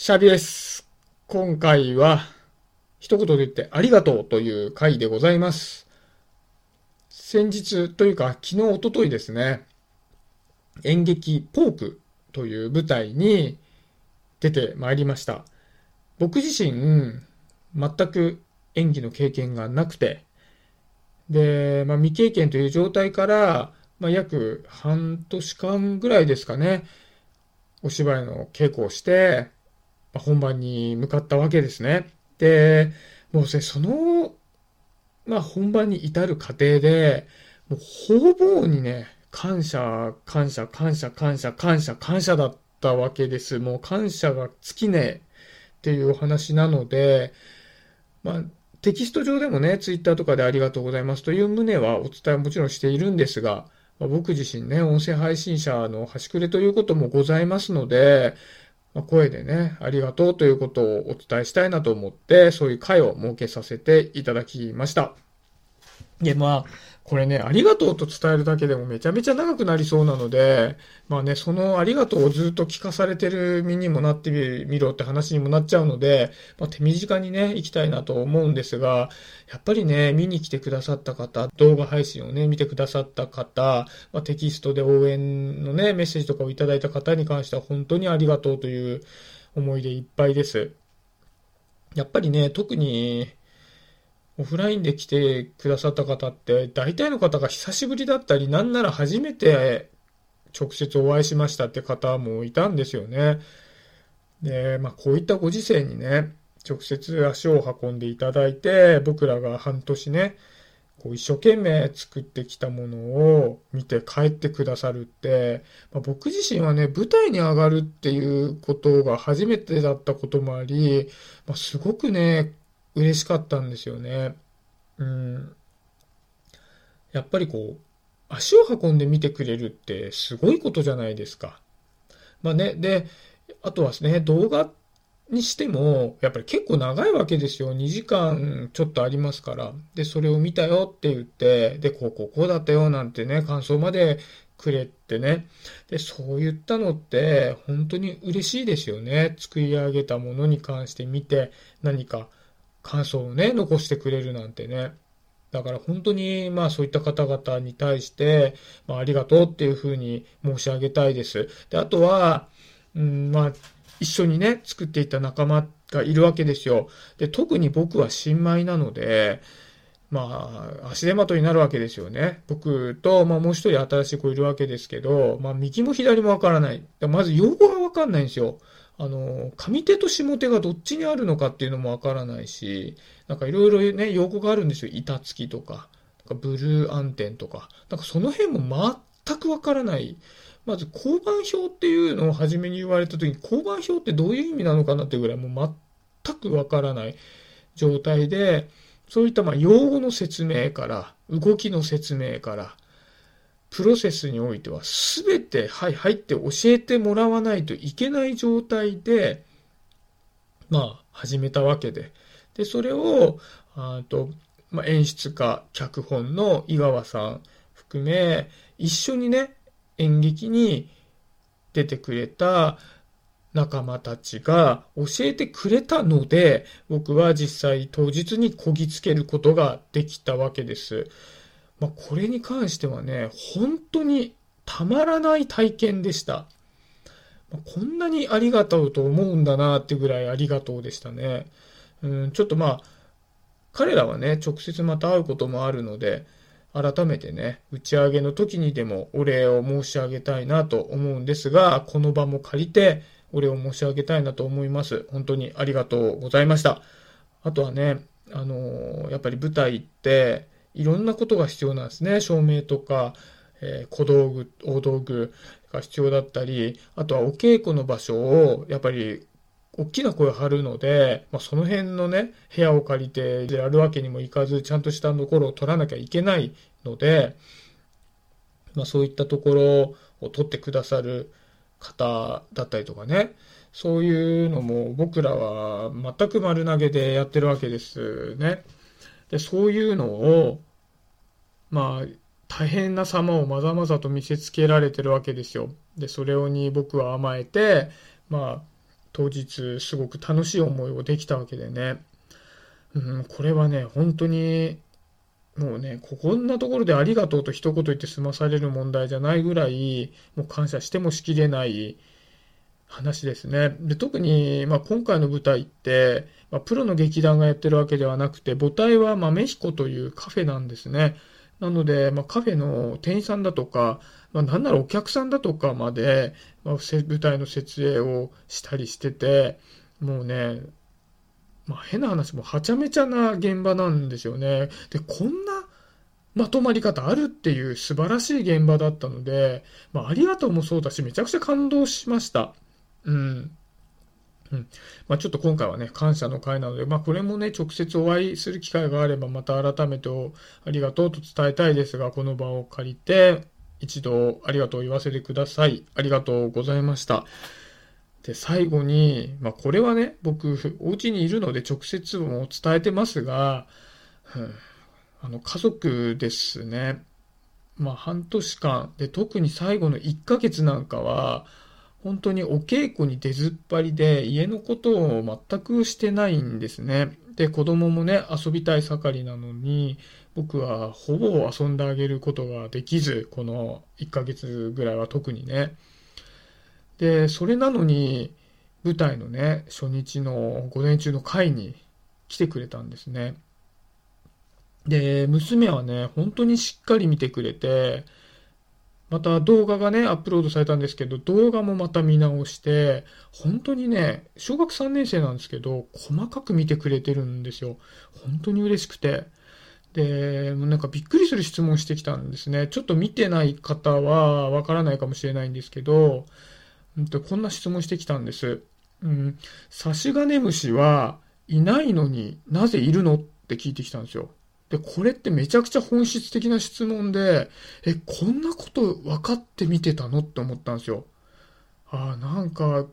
シャビです。今回は、一言で言ってありがとうという回でございます。先日というか、昨日、おとといですね、演劇ポークという舞台に出てまいりました。僕自身、全く演技の経験がなくて、で、まあ、未経験という状態から、まあ、約半年間ぐらいですかね、お芝居の稽古をして、本番に向かったわけですね。で、もうその、まあ、本番に至る過程で、もう方々にね、感謝、感謝、感謝、感謝、感謝、感謝だったわけです。もう感謝が尽きねえっていうお話なので、まあ、テキスト上でもね、ツイッターとかでありがとうございますという旨はお伝えもちろんしているんですが、まあ、僕自身ね、音声配信者の端くれということもございますので、ま声でね、ありがとうということをお伝えしたいなと思って、そういう会を設けさせていただきました。で、まあ、これね、ありがとうと伝えるだけでもめちゃめちゃ長くなりそうなので、まあね、そのありがとうをずっと聞かされてる身にもなってみろって話にもなっちゃうので、まあ、手短にね、行きたいなと思うんですが、やっぱりね、見に来てくださった方、動画配信をね、見てくださった方、まあ、テキストで応援のね、メッセージとかをいただいた方に関しては本当にありがとうという思いでいっぱいです。やっぱりね、特に、オフラインで来てくださった方って、大体の方が久しぶりだったり、なんなら初めて直接お会いしましたって方もいたんですよね。で、まあこういったご時世にね、直接足を運んでいただいて、僕らが半年ね、こう一生懸命作ってきたものを見て帰ってくださるって、まあ、僕自身はね、舞台に上がるっていうことが初めてだったこともあり、まあ、すごくね、嬉しかったんですよね。うん。やっぱりこう、足を運んで見てくれるってすごいことじゃないですか。まあね、で、あとはですね、動画にしても、やっぱり結構長いわけですよ。2時間ちょっとありますから。で、それを見たよって言って、で、こう、こう、こうだったよなんてね、感想までくれてね。で、そういったのって、本当に嬉しいですよね。作り上げたものに関して見て、何か感想をね、残してくれるなんてね。だから本当に、まあそういった方々に対して、まあありがとうっていうふうに申し上げたいです。で、あとは、うん、まあ、一緒にね、作っていた仲間がいるわけですよ。で、特に僕は新米なので、まあ、足手まといになるわけですよね。僕と、まあもう一人新しい子いるわけですけど、まあ右も左もわからない。まず用語がわかんないんですよ。あの、上手と下手がどっちにあるのかっていうのもわからないし、なんかいろいろね、用語があるんですよ。板付きとか、かブルー暗転とか。なんかその辺も全くわからない。まず、交番表っていうのを初めに言われた時に、交番表ってどういう意味なのかなっていうぐらい、もう全くわからない状態で、そういったま用語の説明から、動きの説明から、プロセスにおいては全て、はい、入って教えてもらわないといけない状態で、まあ、始めたわけで。で、それを、あと、まあ、演出家、脚本の井川さん含め、一緒にね、演劇に出てくれた仲間たちが教えてくれたので、僕は実際当日にこぎつけることができたわけです。まあ、これに関してはね、本当にたまらない体験でした。まあ、こんなにありがとうと思うんだなってぐらいありがとうでしたね。うん、ちょっとまあ、彼らはね、直接また会うこともあるので、改めてね、打ち上げの時にでもお礼を申し上げたいなと思うんですが、この場も借りてお礼を申し上げたいなと思います。本当にありがとうございました。あとはね、あのー、やっぱり舞台行って、いろんなことが必要なんですね。照明とか、えー、小道具、大道具が必要だったり、あとはお稽古の場所を、やっぱり、大きな声を張るので、まあ、その辺のね、部屋を借りてやるわけにもいかず、ちゃんとしたところを取らなきゃいけないので、まあ、そういったところを取ってくださる方だったりとかね、そういうのも僕らは全く丸投げでやってるわけですね。で、そういうのを、まあ、大変な様をまざまざと見せつけられてるわけですよ。で、それをに僕は甘えて、まあ、当日すごく楽しい思いをできたわけでね。うん、これはね、本当に、もうね、こんなところでありがとうと一言言って済まされる問題じゃないぐらい、もう感謝してもしきれない話ですね。で特に、まあ、今回の舞台って、まあ、プロの劇団がやってるわけではなくて、母体は豆彦というカフェなんですね。なので、まあ、カフェの店員さんだとか、まあ、なんならお客さんだとかまで、まあ、舞台の設営をしたりしてて、もうね、まあ、変な話もはちゃめちゃな現場なんですよね。で、こんなまとまり方あるっていう素晴らしい現場だったので、まあ、ありがとうもそうだし、めちゃくちゃ感動しました。うん。うんまあ、ちょっと今回はね、感謝の会なので、まあ、これもね、直接お会いする機会があれば、また改めてありがとうと伝えたいですが、この場を借りて、一度ありがとう言わせてください。ありがとうございました。で、最後に、まあ、これはね、僕、お家にいるので直接も伝えてますが、うん、あの、家族ですね。まあ、半年間で、特に最後の1ヶ月なんかは、本当にお稽古に出ずっぱりで、家のことを全くしてないんですね。で、子供もね、遊びたい盛りなのに、僕はほぼ遊んであげることができず、この1ヶ月ぐらいは特にね。で、それなのに、舞台のね、初日の午前中の会に来てくれたんですね。で、娘はね、本当にしっかり見てくれて、また動画がね、アップロードされたんですけど、動画もまた見直して、本当にね、小学3年生なんですけど、細かく見てくれてるんですよ。本当に嬉しくて。で、もうなんかびっくりする質問してきたんですね。ちょっと見てない方はわからないかもしれないんですけど、うんと、こんな質問してきたんです。うん、サシガネムシはいないのになぜいるの？って聞いてきたんですよ。で、これってめちゃくちゃ本質的な質問で、え、こんなこと分かって見てたのって思ったんですよ。ああ、なんか、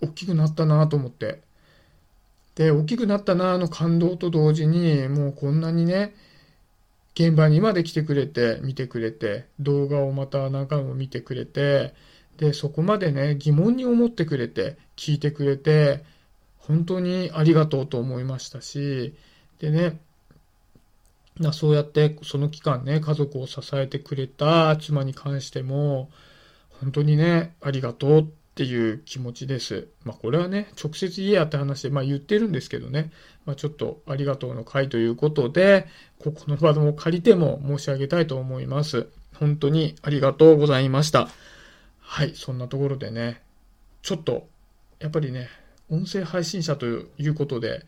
大きくなったなと思って。で、大きくなったなの感動と同時に、もうこんなにね、現場にまで来てくれて、見てくれて、動画をまた何回も見てくれて、で、そこまでね、疑問に思ってくれて、聞いてくれて、本当にありがとうと思いましたし、でね、なそうやってその期間ね、家族を支えてくれた妻に関しても、本当にね、ありがとうっていう気持ちです。まあこれはね、直接言えやって話で、まあ言ってるんですけどね、まあちょっとありがとうの会ということで、ここの場を借りても申し上げたいと思います。本当にありがとうございました。はい、そんなところでね、ちょっと、やっぱりね、音声配信者ということで、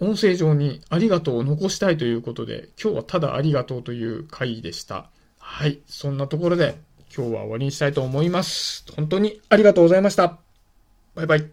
音声上にありがとうを残したいということで、今日はただありがとうという回でした。はい。そんなところで今日は終わりにしたいと思います。本当にありがとうございました。バイバイ。